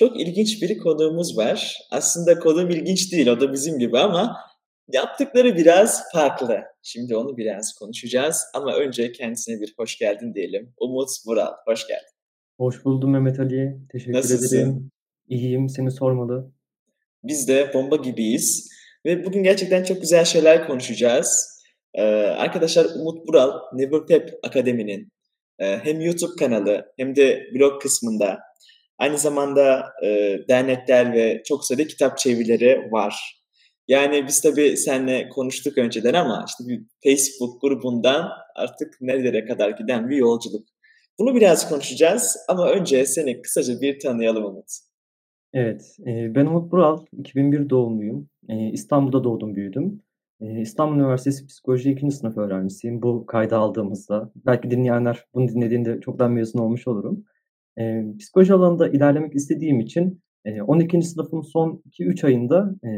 çok ilginç bir konuğumuz var. Aslında konuğum ilginç değil, o da bizim gibi ama yaptıkları biraz farklı. Şimdi onu biraz konuşacağız ama önce kendisine bir hoş geldin diyelim. Umut Vural, hoş geldin. Hoş buldum Mehmet Ali. Teşekkür Nasılsın? ederim. İyiyim, seni sormalı. Biz de bomba gibiyiz ve bugün gerçekten çok güzel şeyler konuşacağız. Ee, arkadaşlar Umut Vural, Never Pep Akademi'nin e, hem YouTube kanalı hem de blog kısmında aynı zamanda e, dernekler ve çok sayıda kitap çevirileri var. Yani biz tabii seninle konuştuk önceden ama işte bir Facebook grubundan artık nerelere kadar giden bir yolculuk. Bunu biraz konuşacağız ama önce seni kısaca bir tanıyalım Umut. Evet, e, ben Umut Bural, 2001 doğumluyum. E, İstanbul'da doğdum, büyüdüm. E, İstanbul Üniversitesi Psikoloji 2. sınıf öğrencisiyim bu kaydı aldığımızda. Belki dinleyenler bunu dinlediğinde çoktan mezun olmuş olurum. E, psikoloji alanında ilerlemek istediğim için e, 12. sınıfın son 2-3 ayında e,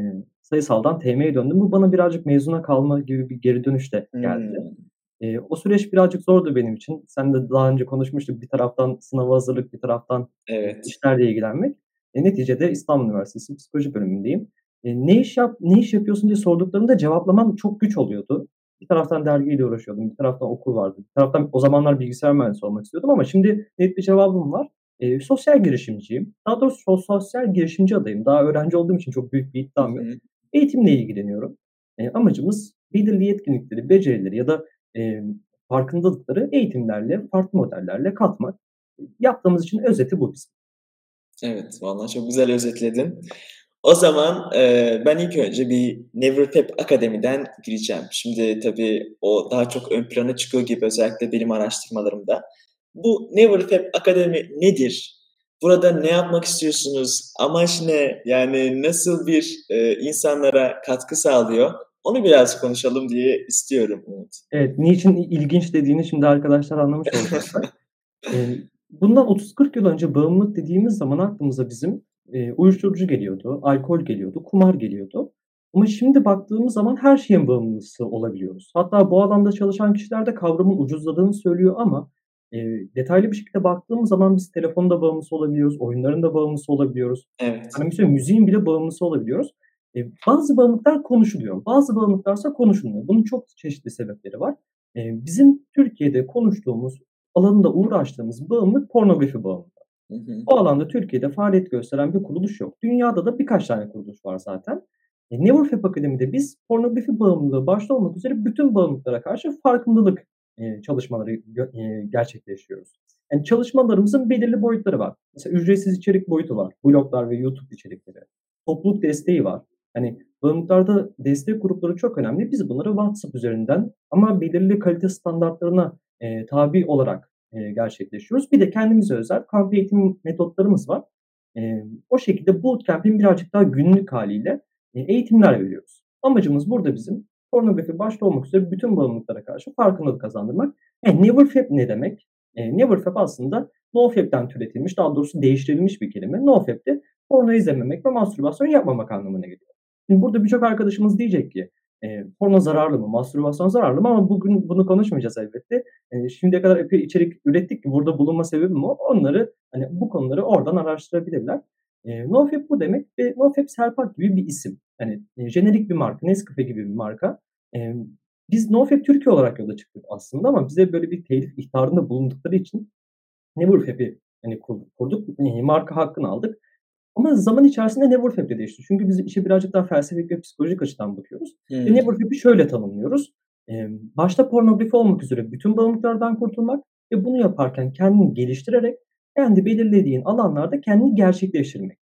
sayısaldan TM'ye döndüm. Bu bana birazcık mezuna kalma gibi bir geri dönüş de geldi. Hmm. E, o süreç birazcık zordu benim için. Sen de daha önce konuşmuştuk. Bir taraftan sınava hazırlık, bir taraftan Evet. işlerle ilgilenmek. E, neticede İstanbul Üniversitesi Psikoloji bölümündeyim. E, ne iş yap, ne iş yapıyorsun diye sorduklarında cevaplamam çok güç oluyordu. Bir taraftan dergiyle uğraşıyordum, bir taraftan okul vardı. Bir taraftan o zamanlar bilgisayar mühendisi olmak istiyordum ama şimdi net bir cevabım var. E, sosyal girişimciyim. Daha doğrusu sos- sosyal girişimci adayım. Daha öğrenci olduğum için çok büyük bir iddiam yok. Eğitimle ilgileniyorum. E, amacımız belirli yetkinlikleri, becerileri ya da e, farkındalıkları eğitimlerle, farklı modellerle katmak. Yaptığımız için özeti bu bizim. Evet, vallahi çok güzel özetledin. O zaman e, ben ilk önce bir Never Pep Akademi'den gireceğim. Şimdi tabii o daha çok ön plana çıkıyor gibi özellikle benim araştırmalarımda. Bu Never Pep Akademi nedir? Burada ne yapmak istiyorsunuz? Amaç ne? Yani nasıl bir e, insanlara katkı sağlıyor? Onu biraz konuşalım diye istiyorum Umut. Evet, niçin ilginç dediğini şimdi arkadaşlar anlamış olacaklar. Bundan 30-40 yıl önce bağımlılık dediğimiz zaman aklımıza bizim e, uyuşturucu geliyordu, alkol geliyordu, kumar geliyordu. Ama şimdi baktığımız zaman her şeyin bağımlısı olabiliyoruz. Hatta bu alanda çalışan kişiler de kavramın ucuzladığını söylüyor ama e, detaylı bir şekilde baktığımız zaman biz telefonun da bağımlısı olabiliyoruz, oyunların da bağımlısı olabiliyoruz. Evet. Hani mesela müziğin bile bağımlısı olabiliyoruz. E, bazı bağımlılıklar konuşuluyor, bazı bağımlılıklarsa konuşulmuyor. Bunun çok çeşitli sebepleri var. E, bizim Türkiye'de konuştuğumuz, alanında uğraştığımız bağımlılık pornografi bağımlılığı. Hı hı. Bu alanda Türkiye'de faaliyet gösteren bir kuruluş yok. Dünyada da birkaç tane kuruluş var zaten. E, Neverfap Akademi'de biz pornografi bağımlılığı başta olmak üzere bütün bağımlılıklara karşı farkındalık e, çalışmaları e, gerçekleştiriyoruz. Yani çalışmalarımızın belirli boyutları var. Mesela ücretsiz içerik boyutu var. Bloglar ve YouTube içerikleri. Topluluk desteği var. Hani bağımlılıklarda destek grupları çok önemli. Biz bunları WhatsApp üzerinden ama belirli kalite standartlarına e, tabi olarak e, gerçekleştiriyoruz. Bir de kendimize özel kamp eğitim metotlarımız var. E, o şekilde bootcamp'in birazcık daha günlük haliyle e, eğitimler veriyoruz. Amacımız burada bizim pornografi başta olmak üzere bütün bağımlılıklara karşı farkındalık kazandırmak. E, NeverFap ne demek? E, NeverFap aslında NoFap'ten türetilmiş, daha doğrusu değiştirilmiş bir kelime. NoFap de porno izlememek ve mastürbasyon yapmamak anlamına geliyor. Şimdi burada birçok arkadaşımız diyecek ki e, porno zararlı mı, mastürbasyon zararlı mı ama bugün bunu konuşmayacağız elbette. E, şimdiye kadar epey içerik ürettik ki burada bulunma sebebim o. Onları hani bu konuları oradan araştırabilirler. E, NoFap bu demek ve NoFap Serpak gibi bir isim. Hani e, jenerik bir marka, Nescafe gibi bir marka. E, biz NoFap Türkiye olarak yola çıktık aslında ama bize böyle bir telif ihtarında bulundukları için Neverfap'i hani kur- kurduk, e, marka hakkını aldık. Ama zaman içerisinde Neverfap de değişti. Çünkü biz işe birazcık daha felsefik ve psikolojik açıdan bakıyoruz. Ve Hmm. Neverfap'i şöyle tanımlıyoruz. Ee, başta pornografi olmak üzere bütün bağımlılıklardan kurtulmak ve bunu yaparken kendini geliştirerek kendi belirlediğin alanlarda kendini gerçekleştirmek.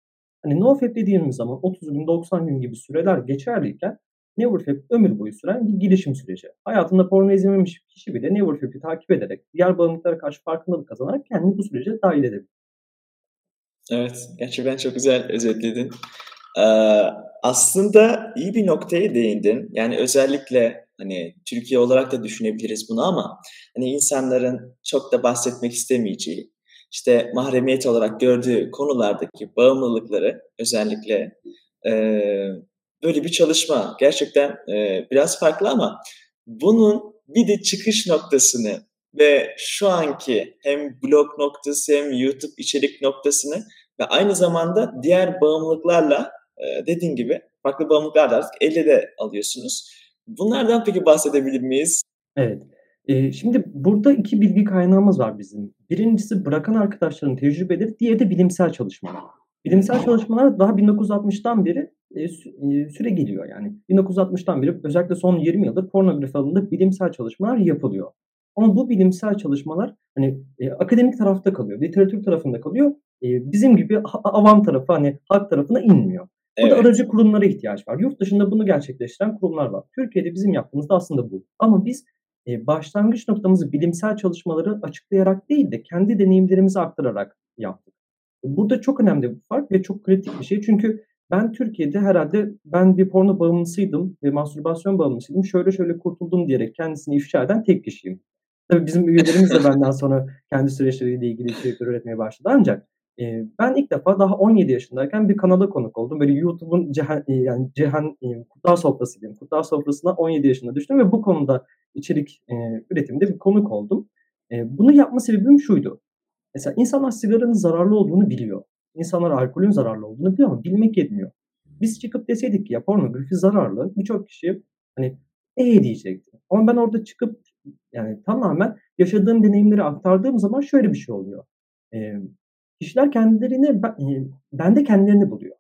Hani NoFap dediğimiz zaman 30 gün 90 gün gibi süreler geçerliyken Neverfap ömür boyu süren bir gelişim süreci. Hayatında porno izlememiş bir kişi bile Neverfap'i takip ederek diğer bağımlılıklara karşı farkındalık kazanarak kendini bu sürece dahil edebilir. Evet, gerçekten çok güzel özetledin. Ee, aslında iyi bir noktaya değindin. Yani özellikle hani Türkiye olarak da düşünebiliriz bunu ama hani insanların çok da bahsetmek istemeyeceği, işte mahremiyet olarak gördüğü konulardaki bağımlılıkları özellikle e, böyle bir çalışma gerçekten e, biraz farklı ama bunun bir de çıkış noktasını ve şu anki hem blog noktası hem YouTube içerik noktasını ve aynı zamanda diğer bağımlılıklarla e, dediğin gibi farklı bağımlılıklar da artık elle de alıyorsunuz. Bunlardan peki bahsedebilir miyiz? Evet. Eee, şimdi burada 2 bilgi kaynağımız var bizim. Birincisi bırakan arkadaşların tecrübeleri, diğeri de bilimsel çalışmalar. Bilimsel çalışmalar daha 1960'tan beri, sü eee, süre geliyor yani. 1960'tan beri özellikle son 20 yıldır pornografi alanında bilimsel çalışmalar yapılıyor. Ama bu bilimsel çalışmalar, hani, eee, akademik tarafta kalıyor, literatür tarafında kalıyor. Eee, bizim gibi avam tarafı, hani, halk tarafına inmiyor. Burada Evet. aracı kurumlara ihtiyaç var. Yurt dışında bunu gerçekleştiren kurumlar var. Türkiye'de bizim yaptığımız da aslında bu. Ama biz, eee, başlangıç noktamızı bilimsel çalışmaları açıklayarak değil de kendi deneyimlerimizi aktararak yaptık. Burada çok önemli bir fark ve çok kritik bir şey. Çünkü ben Türkiye'de herhâlde ben bir porno bağımlısıydım ve mastürbasyon bağımlısıydım, şöyle şöyle kurtuldum diyerek kendisini ifşa eden tek kişiyim. Tabii bizim üyelerimiz de benden sonra kendi süreçleriyle ilgili içerikler üretmeye başladı ancak, eee, ben ilk defa daha 17 yaşındayken bir kanala konuk oldum. Böyle YouTube'un cehen yani cehen eee, kurtlar sofrası diyeyim, kurtlar sofrasına 17 yaşında düştüm ve bu konuda içerik, eee, üretiminde bir konuk oldum. Eee, bunu yapma sebebim şuydu: Mesela insanlar sigaranın zararlı olduğunu biliyor. İnsanlar alkolün zararlı olduğunu biliyor ama bilmek yetmiyor. Biz çıkıp deseydik ki ya pornografi zararlı, birçok kişi, hani, "E!" diyecekti. Ama ben orada çıkıp yani tamamen yaşadığım deneyimleri aktardığım zaman şöyle bir şey oluyor. Emm, kişiler kendilerini ben eee, bende kendilerini buluyor.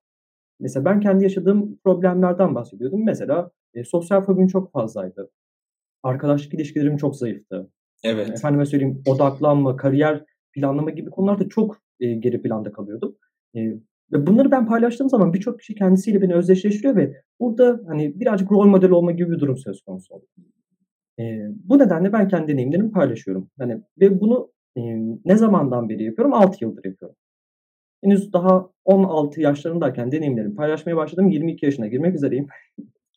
Mesela ben kendi yaşadığım problemlerden bahsediyordum. Mesela, eee, sosyal fobim çok fazlaydı. Arkadaşlık ilişkilerim çok zayıftı. Evet. Efendime söyleyeyim, odaklanma, kariyer planlama gibi konularda çok, eee, geri planda kalıyordum. Eee, ve bunları ben paylaştığım zaman birçok kişi kendisiyle beni özdeşleştiriyor ve burada, hani, birazcık rol model olma gibi bir durum söz konusu oluyor. Eee, bu nedenle ben kendi deneyimlerimi paylaşıyorum. Hani, ve bunu, emm, ne zamandan beri yapıyorum? 6 yıldır yapıyorum. Henüz daha 16 yaşlarımdayken deneyimlerimi paylaşmaya başladım. 22 yaşına girmek üzereyim.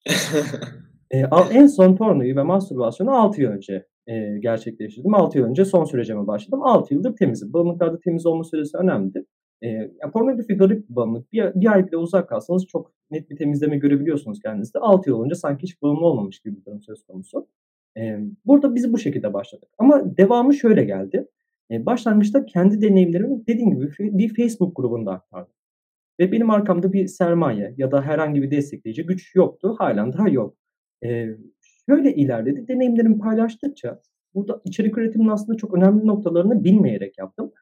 A en son pornoyu ve mastürbasyonu 6 yıl önce, eee, gerçekleştirdim. 6 yıl önce son sürecime başladım. 6 yıldır temizim. Bağımlılıklarda temiz olma süresi önemlidir. Eee, ya, pornografi garip bir bağımlılık. Bir bir ay bile uzak kalsanız çok net bir temizleme görebiliyorsunuz kendinizde. 6 yıl olunca sanki hiç bağımlı olmamış gibi bir durum söz konusu. Burada biz bu şekilde başladık ama devamı şöyle geldi. Başlangıçta kendi deneyimlerimi dediğim gibi bir Facebook grubunda aktardım ve benim arkamda bir sermaye ya da herhangi bir destekleyici güç yoktu. Hâlen daha yok. Şöyle ilerledi, deneyimlerimi paylaştıkça burada içerik üretiminin aslında çok önemli noktalarını bilmeyerek yaptım.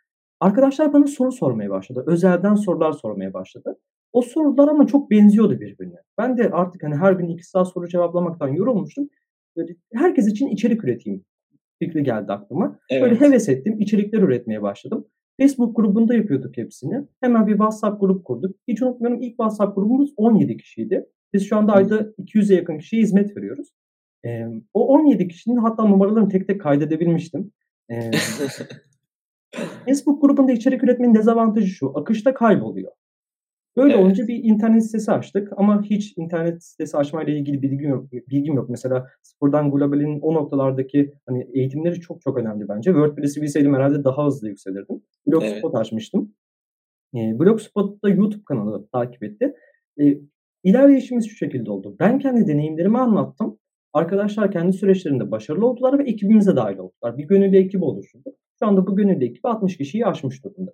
Arkadaşlar bana soru sormaya başladı. Özelden sorular sormaya başladı. O sorular ama çok benziyordu birbirine. Ben de artık, hani, her gün 2 saat soru cevaplamaktan yorulmuştum. Böyle herkes için içerik üreteyim fikri geldi aklıma. Böyle Evet. heves ettim, içerikler üretmeye başladım. Facebook grubunda yapıyorduk hepsini. Hemen bir WhatsApp grubu kurduk. Hiç unutmuyorum ilk WhatsApp grubumuz 17 kişiydi. Biz şu anda ayda hı. 200'e yakın kişiye hizmet veriyoruz. Emm, o 17 kişinin hatta numaralarını tek tek kaydedebilmiştim. Emm Facebook grubunda içerik üretmenin dezavantajı şu: Akışta kayboluyor. Böyle Evet. olunca bir internet sitesi açtık ama hiç internet sitesi açmayla ilgili bilgim yok bilgim yok. Mesela Sıfırdan Global'in o noktalardaki, hani, eğitimleri çok çok önemli bence. WordPress'i bilseydim herhâlde daha hızlı yükselirdim. Evet. Blogspot açmıştım. Eee, Blogspot'ta YouTube kanalı takip etti. Eee, ilerleyişimiz şu şekilde oldu. Ben kendi deneyimlerimi anlattım. Arkadaşlar kendi süreçlerinde başarılı oldular ve ekibimize dâhil oldular. Bir gönüllü ekibi oluşturduk. Şu anda bu gönüllü ekibi 60 kişiyi aşmış durumda.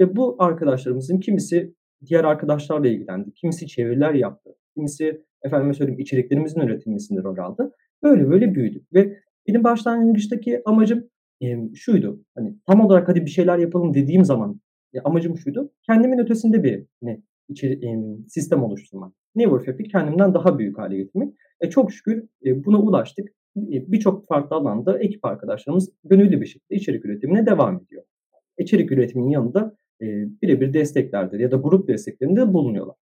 Ve bu arkadaşlarımızın kimisi diğer arkadaşlarla ilgilendi, kimisi çeviriler yaptı, kimisi efendime söyleyeyim içeriklerimizin üretilmesinde rol aldı. Böyle böyle büyüdük ve benim başlangıçtaki amacım, emm, şuydu: Hani, tam olarak "Hadi bir şeyler yapalım." dediğim zaman, ya, amacım şuydu: Kendimin ötesinde bir, hani, içeri emm, sistem oluşturmak. Neverfap'i kendimden daha büyük hâle getirmek. E, çok şükür, eee, buna ulaştık. İii, birçok farklı alanda ekip arkadaşlarımız gönüllü bir şekilde içerik üretimine devam ediyor. İçerik üretiminin yanında, eee, birebir desteklerde ya da grup desteklerinde bulunuyorlar.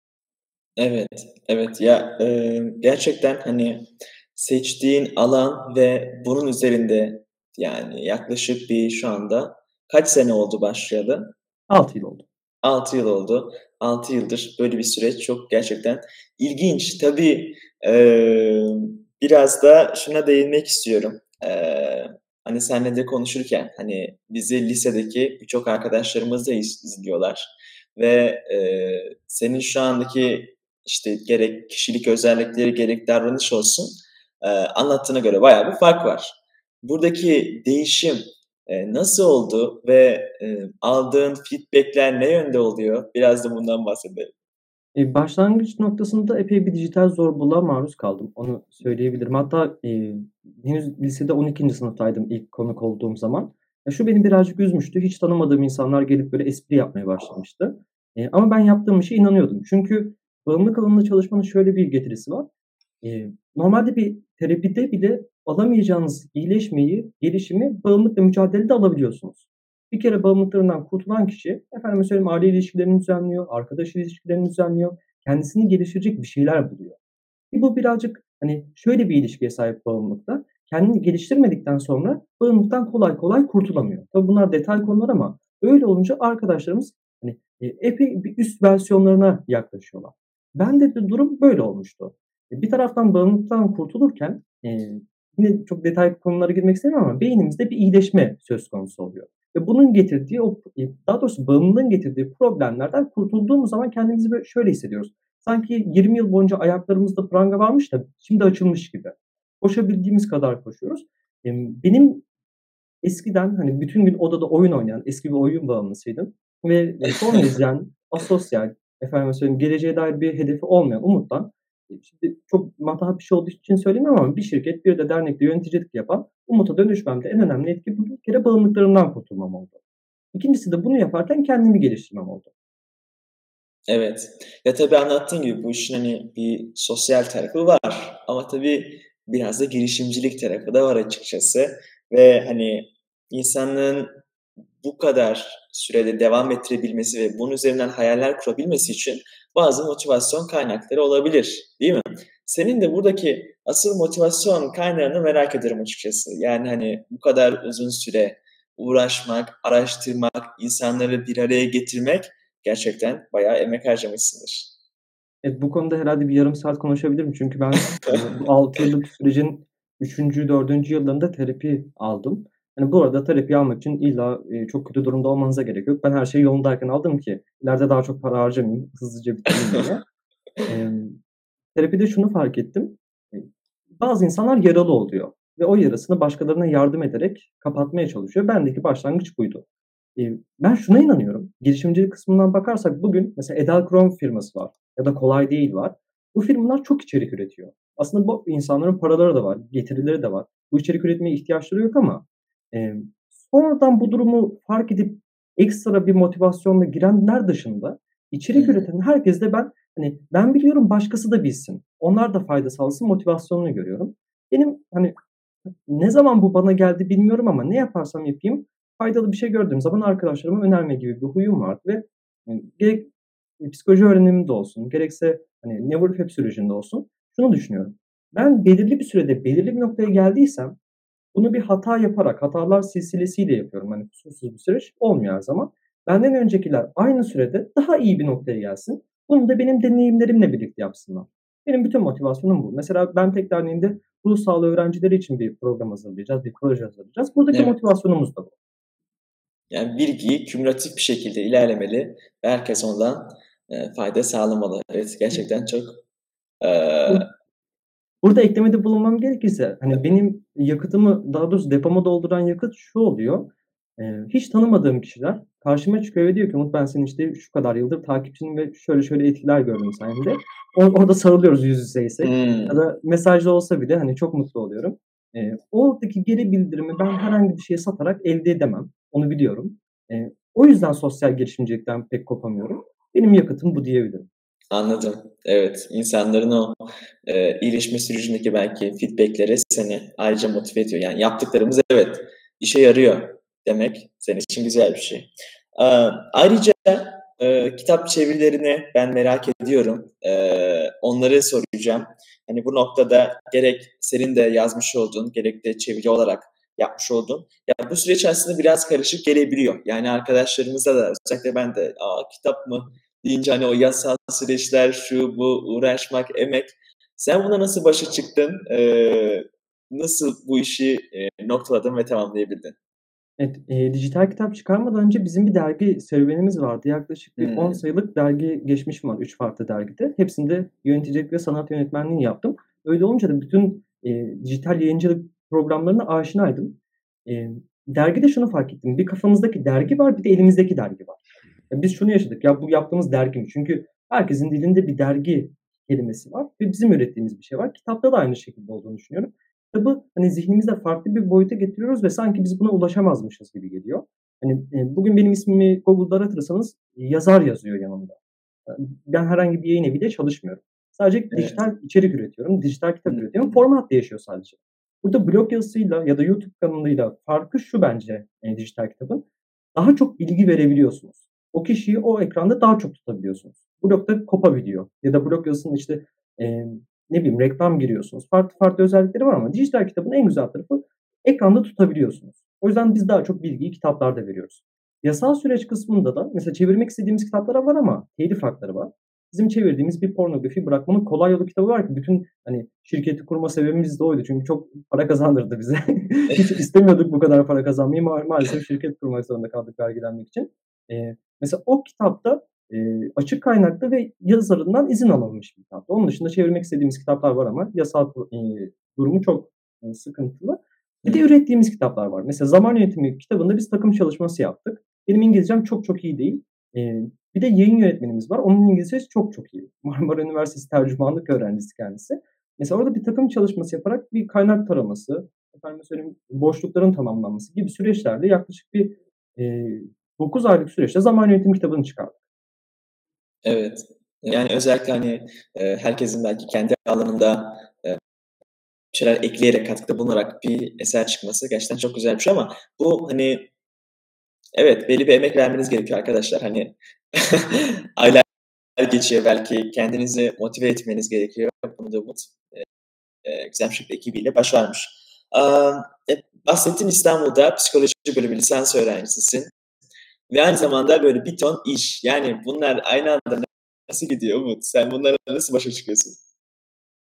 Evet, evet. Ya, eee, gerçekten, hani, seçtiğin alan ve bunun üzerinde, yani, yaklaşık bir şu anda kaç sene oldu başlayalı? 6 yıl oldu. 6 yıl oldu. 6 yıldır böyle bir süreç çok gerçekten ilginç. Tabii, emm, biraz da şuna değinmek istiyorum. Eee, hani, seninle de konuşurken, hani, bizi lisedeki birçok arkadaşlarımız da iz izliyorlar ve, eee, senin şu andaki, işte, gerek kişilik özellikleri gerek davranış olsun, eee, anlattığına göre bayağı bir fark var. Buradaki değişim, E, nasıl oldu ve e, aldığın feedbackler ne yönde oluyor? Biraz da bundan bahsedelim. E, başlangıç noktasında epey bir dijital zorbalığa maruz kaldım. Onu söyleyebilirim. Hatta e, henüz lisede 12. sınıftaydım ilk konuk olduğum zaman. Ya şu beni birazcık üzmüştü. Hiç tanımadığım insanlar gelip böyle espri yapmaya başlamıştı. E, ama ben yaptığım işe inanıyordum. Çünkü bağımlılık alanında çalışmanın şöyle bir getirisi var. E, normalde bir terapide bile alamayacağınız iyileşmeyi, gelişimi bağımlılıkla mücadelede alabiliyorsunuz. Bir kere bağımlılıklarından kurtulan kişi, efendim söyleyeyim aile ilişkilerini düzenliyor, arkadaş ilişkilerini düzenliyor, kendisini geliştirecek bir şeyler buluyor. E bu birazcık hani şöyle bir ilişkiye sahip bağımlılıkta. Kendini geliştirmedikten sonra bağımlılıktan kolay kolay kurtulamıyor. Tabii bunlar detay konular ama öyle olunca arkadaşlarımız hani e, epey bir üst versiyonlarına yaklaşıyorlar. Ben de durum böyle olmuştu. E, bir taraftan bağımlılıktan kurtulurken yine çok detaylı konulara girmek istemiyorum ama beynimizde bir iyileşme söz konusu oluyor. Ve bunun getirdiği o daha doğrusu bağımlılığın getirdiği problemlerden kurtulduğumuz zaman kendimizi böyle şöyle hissediyoruz. Sanki 20 yıl boyunca ayaklarımızda pranga varmış da şimdi açılmış gibi. Koşabildiğimiz kadar koşuyoruz. Benim eskiden hani bütün gün odada oyun oynayan eski bir oyun bağımlısıydım. Ve son izleyen asosyal, efendim söyleyeyim geleceğe dair bir hedefi olmayan Umut'tan şimdi çok matah bir şey olduğu için söylemiyorum ama bir şirket bir de dernekte yöneticilik yapan Umut'a dönüşmemde en önemli etki bu bir kere bağımlılıklarımdan kurtulmam oldu. İkincisi de bunu yaparken kendimi geliştirmem oldu. Evet. Ya tabii anlattığın gibi bu işin hani bir sosyal tarafı var. Ama tabii biraz da girişimcilik tarafı da var açıkçası. Ve hani insanlığın bu kadar sürede devam ettirebilmesi ve bunun üzerinden hayaller kurabilmesi için bazı motivasyon kaynakları olabilir değil mi? Senin de buradaki asıl motivasyon kaynağını merak ederim açıkçası. Yani hani bu kadar uzun süre uğraşmak, araştırmak, insanları bir araya getirmek gerçekten bayağı emek harcamışsındır. Evet bu konuda herhalde bir yarım saat konuşabilirim. Çünkü ben bu 6 yıllık sürecin 3. 4. yıllarında terapi aldım. Hani bu arada terapi almak için illa e, çok kötü durumda olmanıza gerek yok. Ben her şeyi yolundayken aldım ki ileride daha çok para harcamayayım, hızlıca bitireyim diye. e, terapide şunu fark ettim. E, bazı insanlar yaralı oluyor ve o yarasını başkalarına yardım ederek kapatmaya çalışıyor. Bendeki başlangıç buydu. E, ben şuna inanıyorum. Girişimcilik kısmından bakarsak bugün mesela Edelkrom firması var ya da Kolay Değil var. Bu firmalar çok içerik üretiyor. Aslında bu insanların paraları da var, getirileri de var. Bu içerik üretmeye ihtiyaçları yok ama e, sonradan bu durumu fark edip ekstra bir motivasyonla girenler dışında içerik üreten herkes de ben hani ben biliyorum başkası da bilsin. Onlar da fayda sağlasın motivasyonunu görüyorum. Benim hani ne zaman bu bana geldi bilmiyorum ama ne yaparsam yapayım faydalı bir şey gördüğüm zaman arkadaşlarıma önerme gibi bir huyum var ve yani, gerek psikoloji öğreniminde olsun, gerekse hani Never sürecinde olsun şunu düşünüyorum. Ben belirli bir sürede belirli bir noktaya geldiysem bunu bir hata yaparak, hatalar silsilesiyle yapıyorum. Hani kusursuz bir süreç olmuyor her zaman. Benden öncekiler aynı sürede daha iyi bir noktaya gelsin. Bunu da benim deneyimlerimle birlikte yapsınlar. Benim bütün motivasyonum bu. Mesela ben tek derneğinde ruh sağlığı öğrencileri için bir program hazırlayacağız, bir proje hazırlayacağız. Buradaki evet. motivasyonumuz da bu. Yani bilgiyi kümülatif bir şekilde ilerlemeli ve herkes ondan e, fayda sağlamalı. Evet gerçekten çok e, Burada eklemede bulunmam gerekirse hani benim yakıtımı daha doğrusu depomu dolduran yakıt şu oluyor. Ee, hiç tanımadığım kişiler karşıma çıkıyor ve diyor ki Umut ben senin işte şu kadar yıldır takipçinin ve şöyle şöyle etkiler gördüm sayende. Or- orada sarılıyoruz yüz yüzeyse. Hmm. Ya da mesajda olsa bile hani çok mutlu oluyorum. Ee, oradaki geri bildirimi ben herhangi bir şeye satarak elde edemem. Onu biliyorum. Ee, o yüzden sosyal girişimcilikten pek kopamıyorum. Benim yakıtım bu diyebilirim. Anladım. Evet, insanların o e, iyileşme sürecindeki belki feedbackleri seni ayrıca motive ediyor. Yani yaptıklarımız evet işe yarıyor demek senin için güzel bir şey. E, ayrıca e, kitap çevirilerini ben merak ediyorum. E, onları soracağım. Hani bu noktada gerek senin de yazmış olduğun, gerek de çeviri olarak yapmış olduğun. Ya bu süreç aslında biraz karışık gelebiliyor. Yani arkadaşlarımıza da özellikle ben de Aa, kitap mı deyince hani o yasal süreçler, şu bu, uğraşmak, emek. Sen buna nasıl başa çıktın? Ee, nasıl bu işi e, noktaladın ve tamamlayabildin? Evet, e, dijital kitap çıkarmadan önce bizim bir dergi serüvenimiz vardı. Yaklaşık bir hmm. 10 sayılık dergi geçmişim var 3 farklı dergide. Hepsinde yöneticilik ve sanat yönetmenliği yaptım. Öyle olunca da bütün e, dijital yayıncılık programlarına aşinaydım. E, dergide şunu fark ettim. Bir kafamızdaki dergi var bir de elimizdeki dergi var. Yani biz şunu yaşadık ya bu yaptığımız dergi mi? Çünkü herkesin dilinde bir dergi kelimesi var ve bizim ürettiğimiz bir şey var. Kitapta da aynı şekilde olduğunu düşünüyorum. Kitabı hani zihnimizde farklı bir boyuta getiriyoruz ve sanki biz buna ulaşamazmışız gibi geliyor. Hani e, bugün benim ismimi Google'da aratırsanız yazar yazıyor yanımda. Ben herhangi bir yayın eviyle çalışmıyorum. Sadece evet. dijital içerik üretiyorum, dijital kitap üretiyorum. Format değişiyor sadece. Burada blog yazısıyla ya da YouTube kanalıyla farkı şu bence e, dijital kitabın. Daha çok bilgi verebiliyorsunuz. O kişiyi o ekranda daha çok tutabiliyorsunuz. Blogda kopabiliyor. Ya da blog yazısının işte e, ne bileyim reklam giriyorsunuz. Farklı farklı özellikleri var ama dijital kitabın en güzel tarafı ekranda tutabiliyorsunuz. O yüzden biz daha çok bilgiyi kitaplarda veriyoruz. Yasal süreç kısmında da mesela çevirmek istediğimiz kitaplara var ama telif hakları var. Bizim çevirdiğimiz bir pornografi bırakmanın kolay yolu kitabı var ki bütün hani şirketi kurma sebebimiz de oydu. Çünkü çok para kazandırdı bize. Hiç istemiyorduk bu kadar para kazanmayı. Ma- maalesef şirket kurmak zorunda kaldık vergilenmek için. Ee, mesela o kitapta e, açık kaynaklı ve yazarından izin alınmış bir kitap. Onun dışında çevirmek istediğimiz kitaplar var ama yasal e, durumu çok e, sıkıntılı. Bir de ürettiğimiz kitaplar var. Mesela zaman yönetimi kitabında biz takım çalışması yaptık. Benim İngilizcem çok çok iyi değil. E, bir de yayın yönetmenimiz var. Onun İngilizcesi çok çok iyi. Marmara Üniversitesi tercümanlık öğrencisi kendisi. Mesela orada bir takım çalışması yaparak bir kaynak taraması, efendim söyleyeyim, boşlukların tamamlanması gibi süreçlerde yaklaşık bir e, 9 aylık süreçte zaman yönetimi kitabını çıkardık. Evet. Yani özellikle hani e, herkesin belki kendi alanında e, şeyler ekleyerek katkıda bulunarak bir eser çıkması gerçekten çok güzel bir şey ama bu hani evet belli bir emek vermeniz gerekiyor arkadaşlar. Hani aylar geçiyor belki kendinizi motive etmeniz gerekiyor. Bunu da Umut e, güzel bir şekilde ekibiyle başarmış. E, bahsettin İstanbul'da psikoloji bölümü lisans öğrencisisin. Ve aynı zamanda böyle bir ton iş. Yani bunlar aynı anda nasıl gidiyor Umut? Sen bunlara nasıl başa çıkıyorsun?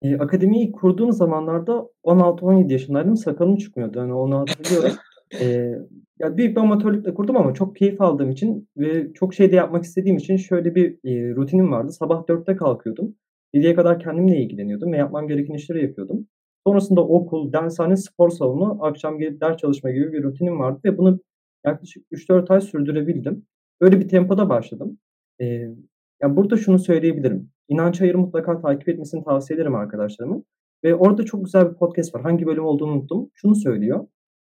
E, akademiyi kurduğum zamanlarda 16-17 yaşındaydım. Sakalım çıkmıyordu. Yani onu hatırlıyorum. e, ya büyük bir amatörlükle kurdum ama çok keyif aldığım için ve çok şey de yapmak istediğim için şöyle bir e, rutinim vardı. Sabah 4'te kalkıyordum. 7'ye kadar kendimle ilgileniyordum ve yapmam gereken işleri yapıyordum. Sonrasında okul, dershane, spor salonu, akşam gelip ders çalışma gibi bir rutinim vardı ve bunu yaklaşık 3-4 ay sürdürebildim. Böyle bir tempoda başladım. Ee, yani burada şunu söyleyebilirim. İnanç Ayır'ı mutlaka takip etmesini tavsiye ederim arkadaşlarımın. Ve orada çok güzel bir podcast var. Hangi bölüm olduğunu unuttum. Şunu söylüyor.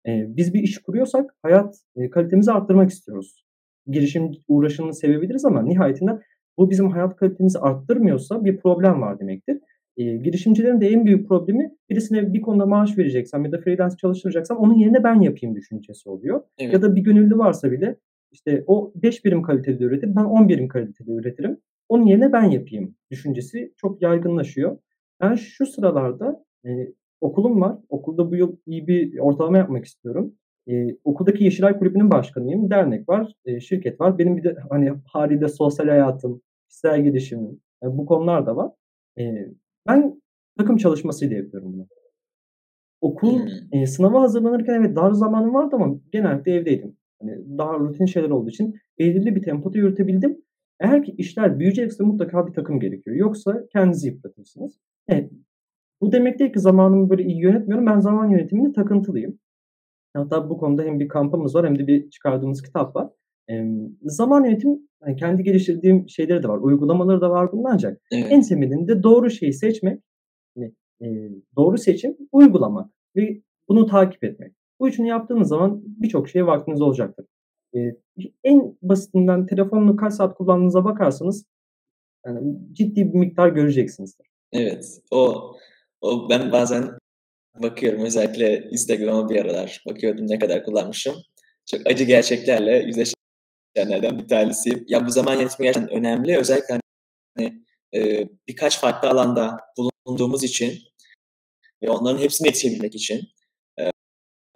E, biz bir iş kuruyorsak hayat e, kalitemizi arttırmak istiyoruz. Girişim uğraşını sevebiliriz ama nihayetinde bu bizim hayat kalitemizi arttırmıyorsa bir problem var demektir. E, girişimcilerin de en büyük problemi birisine bir konuda maaş vereceksem ya da freelance çalıştıracaksam onun yerine ben yapayım düşüncesi oluyor. Evet. Ya da bir gönüllü varsa bile işte o 5 birim kalitede üretir, ben 10 birim kalitede üretirim. Onun yerine ben yapayım düşüncesi çok yaygınlaşıyor. Ben şu sıralarda e, okulum var. Okulda bu yıl iyi bir ortalama yapmak istiyorum. E, okuldaki Yeşilay Kulübü'nün başkanıyım. Dernek var, e, şirket var. Benim bir de hani haliyle sosyal hayatım, kişisel gelişimim, yani bu konular da var. E, ben takım çalışmasıyla yapıyorum bunu. Okul hmm. e, sınava hazırlanırken evet dar zamanım vardı ama genellikle evdeydim. Hani daha rutin şeyler olduğu için belirli bir tempoda yürütebildim. Eğer ki işler büyüyecekse mutlaka bir takım gerekiyor. Yoksa kendinizi yıpratırsınız. Evet. Bu demek değil ki zamanımı böyle iyi yönetmiyorum. Ben zaman yönetiminde takıntılıyım. Hatta bu konuda hem bir kampımız var hem de bir çıkardığımız kitap var. E, zaman yönetim yani kendi geliştirdiğim şeyleri de var. Uygulamaları da var bunun ancak evet. en temelinde doğru şeyi seçmek, yani, e, doğru seçim uygulamak ve bunu takip etmek. Bu üçünü yaptığınız zaman birçok şeye vaktiniz olacaktır. E, en basitinden telefonunu kaç saat kullandığınıza bakarsanız yani ciddi bir miktar göreceksinizdir. Evet. O o ben bazen bakıyorum özellikle Instagram'a bir aralar bakıyordum ne kadar kullanmışım. Çok acı gerçeklerle yüzleşenlerden bir tanesi. Ya bu zaman yönetimi gerçekten önemli. Özellikle hani, e, birkaç farklı alanda bulunduğumuz için ve onların hepsini yetişebilmek için e,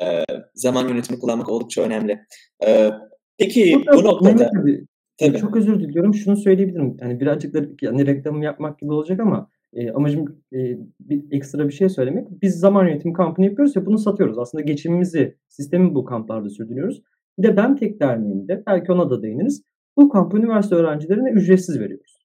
e, zaman yönetimi kullanmak oldukça önemli. E, peki Burada, bu noktada... Tabii, tabii. Çok özür diliyorum. Şunu söyleyebilirim. Yani birazcık da yani reklamı yapmak gibi olacak ama e, amacım e, bir ekstra bir şey söylemek. Biz zaman yönetimi kampını yapıyoruz ve bunu satıyoruz. Aslında geçimimizi, sistemi bu kamplarda sürdürüyoruz. Bir de Ben Tek Derneği'nde, belki ona da değiniriz. Bu kampı üniversite öğrencilerine ücretsiz veriyoruz.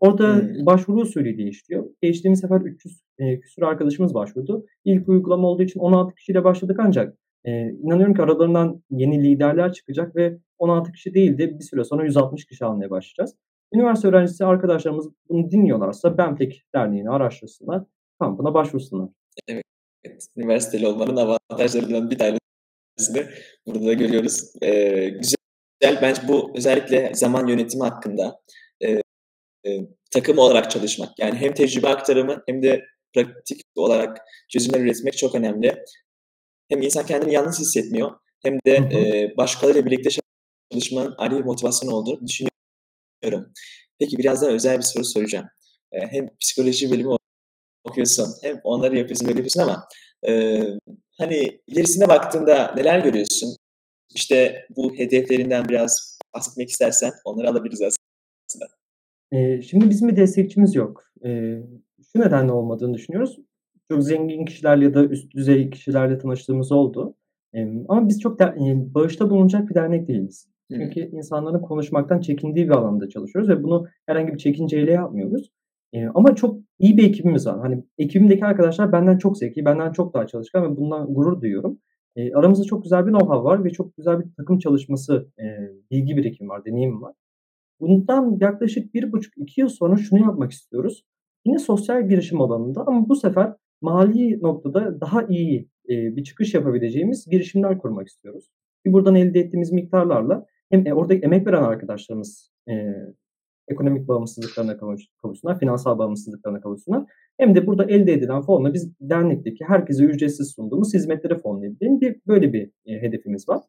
Orada hmm. başvuru usulü değişiyor. Geçtiğimiz sefer 300 e, küsur arkadaşımız başvurdu. İlk uygulama olduğu için 16 kişiyle başladık ancak Eee, inanıyorum ki aralarından yeni liderler çıkacak ve 16 kişi değil de bir süre sonra 160 kişi almaya başlayacağız. Üniversite öğrencisi arkadaşlarımız bunu dinliyorlarsa BEMTEK Derneği'ni araştırsınlar, kampına başvursunlar. Evet, üniversiteli olmanın avantajlarından bir tanesini burada da görüyoruz. Eee, güzel, bence bu özellikle zaman yönetimi hakkında, eee, eee, takım olarak çalışmak, yani hem tecrübe aktarımı hem de pratik olarak çözümler üretmek çok önemli. Hem insan kendini yalnız hissetmiyor hem de. E, başkalarıyla birlikte çalışmanın ayrı bir motivasyon olduğunu düşünüyorum. Peki biraz daha özel bir soru soracağım. E, hem psikoloji bölümü okuyorsun hem onları yapıyorsun böyle yapıyorsun ama e, hani ilerisine baktığında neler görüyorsun? İşte bu hedeflerinden biraz bahsetmek istersen onları alabiliriz aslında. E, şimdi bizim bir destekçimiz yok. E, şu nedenle olmadığını düşünüyoruz çok zengin kişilerle ya da üst düzey kişilerle tanıştığımız oldu. Emm, ama biz çok da eee, bağışta bulunacak bir dernek değiliz. Hıı. Çünkü insanların konuşmaktan çekindiği bir alanda çalışıyoruz ve bunu herhangi bir çekinceyle yapmıyoruz. Eee, ama çok iyi bir ekibimiz var. Hani ekibimdeki arkadaşlar benden çok zeki, benden çok daha çalışkan ve bundan gurur duyuyorum. Eee, aramızda çok güzel bir know-how var ve çok güzel bir takım çalışması, eee, bilgi birikimi var, deneyim var. Bundan yaklaşık 1,5-2 yıl sonra şunu yapmak istiyoruz. Yine sosyal girişim alanında ama bu sefer mali noktada daha iyi, eee, bir çıkış yapabileceğimiz girişimler kurmak istiyoruz. Ki buradan elde ettiğimiz miktarlarla hem, eee, orada emek veren arkadaşlarımız, eee, ekonomik bağımsızlıklarına kavuş kavuşsunlar, finansal bağımsızlıklarına kavuşsunlar. Hem de burada elde edilen fonla biz dernekteki herkese ücretsiz sunduğumuz hizmetleri fonlayabilelim. Bir böyle bir, eee, hedefimiz var.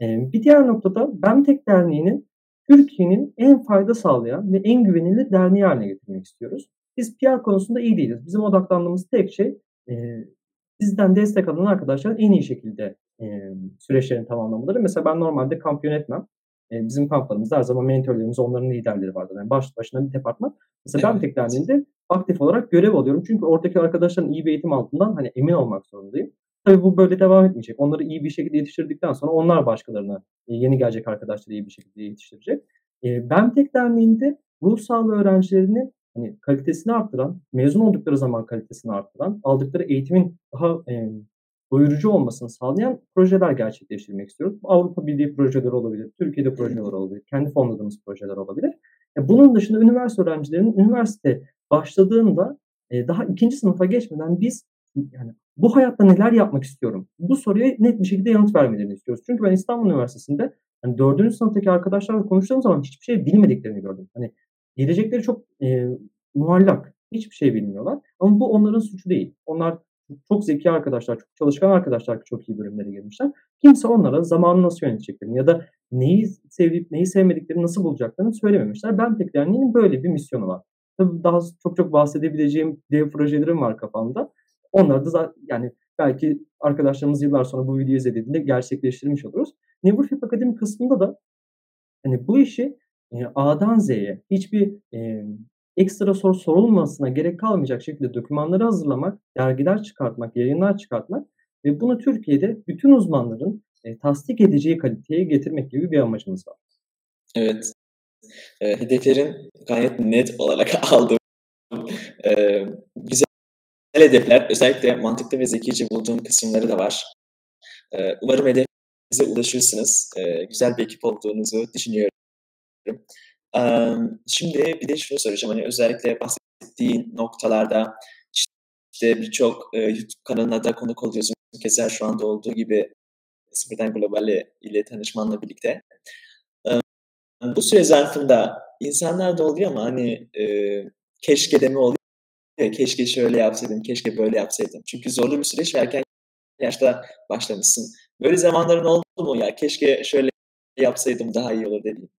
Eee, bir diğer noktada BEMTEK Derneği'nin Türkiye'nin en fayda sağlayan ve en güvenilir derneği haline getirmek istiyoruz. Biz PR konusunda iyi değiliz. Bizim odaklandığımız tek şey eee, bizden destek alan arkadaşların en iyi şekilde eee, süreçlerini tamamlamaları. Mesela ben normalde kamp yönetmem. Eee, bizim kamplarımızda her zaman mentörlerimiz, onların liderleri vardır. Yani baş başına bir departman. Mesela ben tek derneğinde aktif olarak görev alıyorum. Çünkü oradaki arkadaşların iyi bir eğitim altından hani emin olmak zorundayım. Tabii bu böyle devam etmeyecek. Onları iyi bir şekilde yetiştirdikten sonra onlar başkalarına, yeni gelecek arkadaşları iyi bir şekilde yetiştirecek. Eee, BEMTEK Derneği'nde ruh sağlığı öğrencilerini hani kalitesini arttıran, mezun oldukları zaman kalitesini arttıran, aldıkları eğitimin daha emm, doyurucu olmasını sağlayan projeler gerçekleştirmek istiyoruz. Avrupa Birliği projeleri olabilir, Türkiye'de projeler olabilir, kendi fonladığımız projeler olabilir. E, bunun dışında üniversite öğrencilerinin üniversite başladığında e, daha ikinci sınıfa geçmeden biz yani bu hayatta neler yapmak istiyorum? Bu soruya net bir şekilde yanıt vermelerini istiyoruz. Çünkü ben İstanbul Üniversitesi'nde hani 4. sınıftaki arkadaşlarla konuştuğum zaman hiçbir şey bilmediklerini gördüm. Hani Gelecekleri çok, eee, muallak. Hiçbir şey bilmiyorlar ama bu onların suçu değil. Onlar çok zeki arkadaşlar, çok çalışkan arkadaşlar çok iyi bölümlere girmişler. Kimse onlara zamanı nasıl yöneteceklerini ya da neyi sevip neyi sevmediklerini nasıl bulacaklarını söylememişler. BEMTEK Derneği'nin böyle bir misyonu var. Tabii daha çok çok bahsedebileceğim dev projelerim var kafamda. Onları da za yani belki arkadaşlarımız yıllar sonra bu videoyu izlediğinde gerçekleştirmiş oluruz. Nevrofip Akademi kısmında da hani bu işi Eee, A'dan Z'ye hiçbir, eee, ekstra soru sorulmasına gerek kalmayacak şekilde dokümanları hazırlamak, dergiler çıkartmak, yayınlar çıkartmak ve bunu Türkiye'de bütün uzmanların, eee, tasdik edeceği kaliteye getirmek gibi bir amacımız var. Evet. Eee, hedeflerin gayet net olarak aldığım, eee, güzel hedefler. Özellikle mantıklı ve zekice bulduğum kısımları da var. Eee, umarım hedefinize ulaşırsınız. Eee, güzel bir ekip olduğunuzu düşünüyorum. Şimdi bir de şunu soracağım. Hani özellikle bahsettiğin noktalarda işte birçok YouTube kanalına da konuk oluyorsun. Keza şu anda olduğu gibi Sıfırdan Global ile tanışmanla birlikte. Bu süre zarfında insanlar da oluyor ama hani e, keşke deme oluyor. Keşke şöyle yapsaydım, keşke böyle yapsaydım. Çünkü zorlu bir süreç ve erken yaşta başlamışsın. Böyle zamanların oldu mu ya keşke şöyle yapsaydım daha iyi olur dediğin?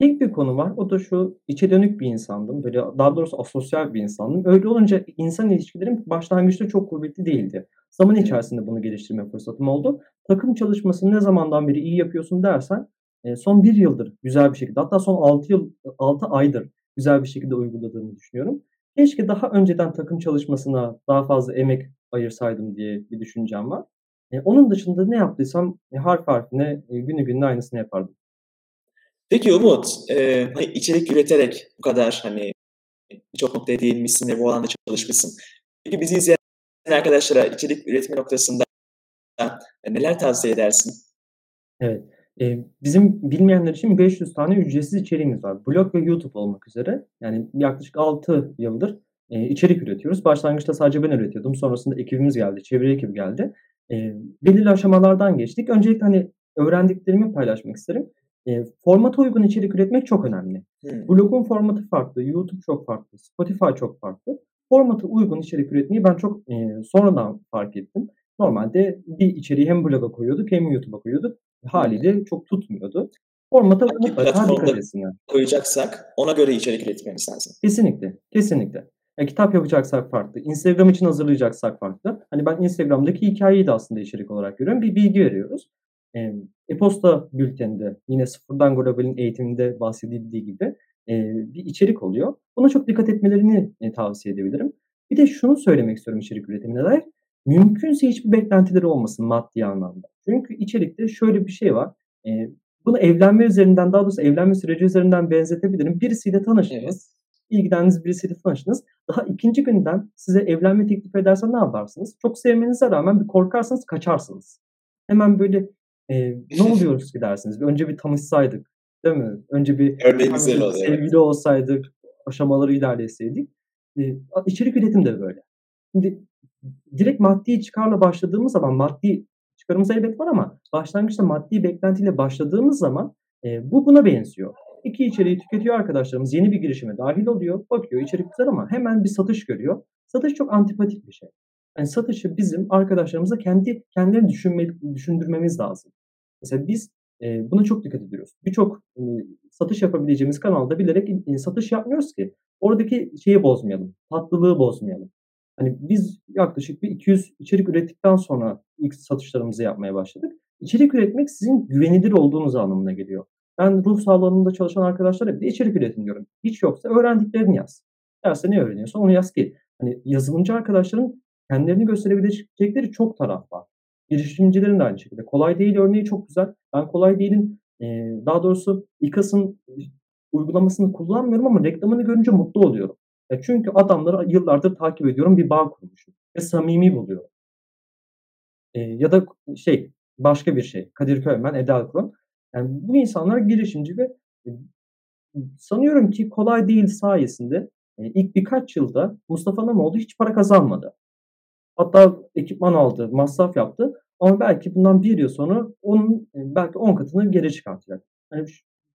Tek bir konu var. O da şu, içe dönük bir insandım. Böyle daha doğrusu asosyal bir insandım. Öyle olunca insan ilişkilerim başlangıçta çok kuvvetli değildi. Zaman içerisinde bunu geliştirme fırsatım oldu. Takım çalışmasını ne zamandan beri iyi yapıyorsun dersen, eee, son 1 yıldır güzel bir şekilde hatta son 6 yıl 6 aydır güzel bir şekilde uyguladığımı düşünüyorum. Keşke daha önceden takım çalışmasına daha fazla emek ayırsaydım diye bir düşüncem var. Eee, onun dışında ne yaptıysam, eee, harf harfine, günü gününe aynısını yapardım. Peki Umut, eee, hani içerik üreterek bu kadar hani birçok noktaya değinmişsin ve bu alanda çalışmışsın. Peki bizi izleyen arkadaşlara içerik üretme noktasında neler tavsiye edersin? Evet. Eee, bizim bilmeyenler için 500 tane ücretsiz içeriğimiz var. Blog ve YouTube olmak üzere. Yani yaklaşık 6 yıldır, eee, içerik üretiyoruz. Başlangıçta sadece ben üretiyordum. Sonrasında ekibimiz geldi, çeviri ekibi geldi. Eee, belirli aşamalardan geçtik. Öncelikle, hani, öğrendiklerimi paylaşmak isterim. Eee, formata uygun içerik üretmek çok önemli. Hımm. Blog'un formatı farklı, YouTube çok farklı, Spotify çok farklı. Formata uygun içerik üretmeyi ben çok, eee, sonradan fark ettim. Normalde bir içeriği hem blog'a koyuyorduk hem YouTube'a koyuyorduk. Hâliyle çok tutmuyordu. Formata Hangi mutlaka dikkat etsinler. koyacaksak ona göre içerik üretmemiz lazım. Kesinlikle, kesinlikle. Ya, kitap yapacaksak farklı, Instagram için hazırlayacaksak farklı. Hani, ben Instagram'daki hikâyeyi de aslında içerik olarak görüyorum. Bir bilgi veriyoruz. Emm, e-posta bülteninde yine Sıfırdan Global'in eğitiminde bahsedildiği gibi, bir içerik oluyor. Buna çok dikkat etmelerini, eee, tavsiye edebilirim. Bir de şunu söylemek istiyorum içerik üretimine dair. Mümkünse hiçbir beklentileri olmasın maddi anlamda. Çünkü içerikte şöyle bir şey var. Bunu evlenme üzerinden, daha doğrusu evlenme süreci üzerinden benzetebilirim. Birisiyle Evet. tanıştınız, ilgilendiğiniz birisiyle tanıştınız. Daha 2'nci günden size evlenme teklif ederse ne yaparsınız? Çok sevmenize rağmen bir korkarsınız, kaçarsınız. Hemen böyle, eee, "Ne oluyoruz ki?" dersiniz. Önce bir tanışsaydık, değil mi? Önce bir güzel evet. sevgili olsaydık, aşamaları ilerletseydik. Eee, a içerik üretim de böyle. Şimdi direkt maddi çıkarla başladığımız zaman maddi çıkarımız elbet var ama başlangıçta maddi beklentiyle başladığımız zaman, eee, bu buna benziyor. 2 içeriği tüketiyor arkadaşlarımız, yeni bir girişime dâhil oluyor, bakıyor içerik güzel ama hemen bir satış görüyor. Satış çok antipatik bir şey. Yani satışı bizim arkadaşlarımıza kendi kendilerini düşünme düşündürmemiz lazım. Mesela biz, eee, buna çok dikkat ediyoruz. Birçok, ııı, satış yapabileceğimiz kanalda bilerek, iii, satış yapmıyoruz ki oradaki şeyi bozmayalım, tatlılığı bozmayalım. Hani, biz yaklaşık bir 200 içerik ürettikten sonra ilk satışlarımızı yapmaya başladık. İçerik üretmek sizin güvenilir olduğunuz anlamına geliyor. Ben ruh sağlığı alanında çalışan arkadaşlara bile içerik üretin diyorum. Hiç yoksa öğrendiklerini yaz. Derste ne öğreniyorsan onu yaz ki, hani, yazılımcı arkadaşların kendilerini gösterebilecekleri çok taraf var. Girişimcilerin de aynı şekilde. Kolay Değil örneği çok güzel. Ben Kolay Değil'in, eee, daha doğrusu İKAS'ın uygulamasını kullanmıyorum ama reklamını görünce mutlu oluyorum. Çünkü adamları yıllardır takip ediyorum, bir bağ kurmuşum ve samimi buluyorum. Eee, ya da şey, başka bir şey, Kadir Köymen, Eda Akron. Yani, bu insanlar girişimci ve, sanıyorum ki Kolay Değil sayesinde, eee, ilk birkaç yılda Mustafa Namoğlu hiç para kazanmadı. Hatta ekipman aldı, masraf yaptı ama belki bundan 1 yıl sonra onun, eee, belki 10 katını geri çıkartacak. Ş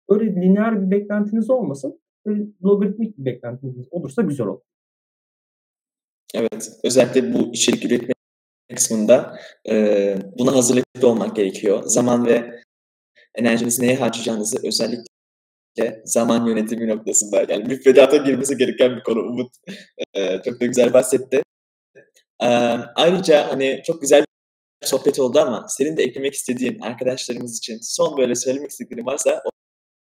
öyle lineer bir beklentiniz olmasın, böyle logaritmik bir beklentiniz olursa güzel olur. Evet, özellikle bu içerik üretme kısmında, eee, buna hazırlıklı olmak gerekiyor. Zaman ve enerjinizi neye harcayacağınızı özellikle zaman yönetimi noktasında, yani müfredata girmesi gereken bir konu Umut. Eee, çok da güzel bahsetti. Ayrıca, hani, çok güzel bir sohbet oldu ama senin de eklemek istediğin, arkadaşlarımız için son böyle söylemek istediklerin varsa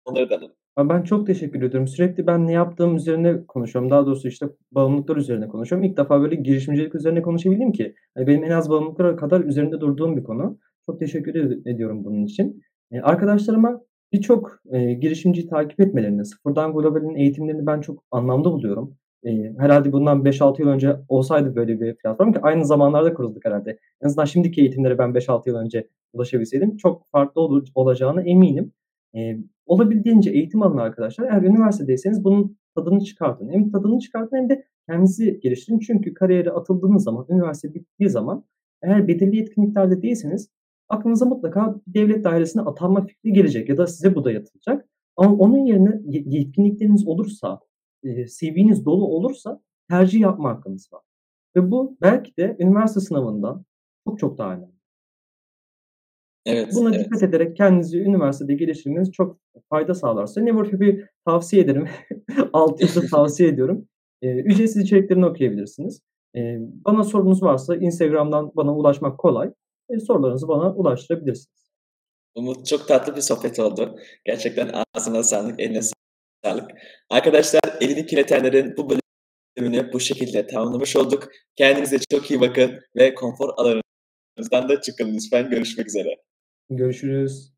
onları da alalım. Ben çok teşekkür ediyorum. Sürekli ben ne yaptığım üzerine konuşuyorum. Daha doğrusu, işte, bağımlılıklar üzerine konuşuyorum. İlk defa böyle girişimcilik üzerine konuşabildim ki, hani, benim en az bağımlılıklar kadar üzerinde durduğum bir konu. Çok teşekkür ed ediyorum bunun için. Arkadaşlarıma birçok, eee, girişimciyi takip etmelerini, Sıfırdan Global'in eğitimlerini ben çok anlamlı buluyorum. Eee, herhâlde bundan 5-6 yıl önce olsaydı böyle bir platform ki aynı zamanlarda kurulduk herhâlde. En azından şimdiki eğitimlere ben 5-6 yıl önce ulaşabilseydim çok farklı olur olacağına eminim. Eee, olabildiğince eğitim alın arkadaşlar. Eğer üniversitedeyseniz bunun tadını çıkartın. Hem tadını çıkartın hem de kendinizi geliştirin. Çünkü kariyere atıldığınız zaman, üniversite bittiği zaman eğer belirli yetkinliklerde değilseniz aklınıza mutlaka devlet dairesine atanma fikri gelecek ya da size bu dayatılacak. Ama onun yerine ye yetkinlikleriniz olursa, eee, CV'niz dolu olursa tercih yapma hakkınız var ve bu belki de üniversite sınavından çok çok daha önemli. Evet, Buna evet. dikkat ederek kendinizi üniversitede geliştirmeniz çok fayda sağlar size. Neverthelp'i tavsiye ederim. 6 yıldır tavsiye ediyorum. Eee, ücretsiz içeriklerini okuyabilirsiniz. Eee, bana sorunuz varsa Instagram'dan bana ulaşmak kolay. Eee, sorularınızı bana ulaştırabilirsiniz. Umut, çok tatlı bir sohbet oldu. Gerçekten ağzına sağlık, eline sağlık. Arkadaşlar, Elini Kirletenler'in bu bölümünü bu şekilde tamamlamış olduk. Kendinize çok iyi bakın ve konfor alanınızdan da çıkın lütfen. Görüşmek üzere. Görüşürüz.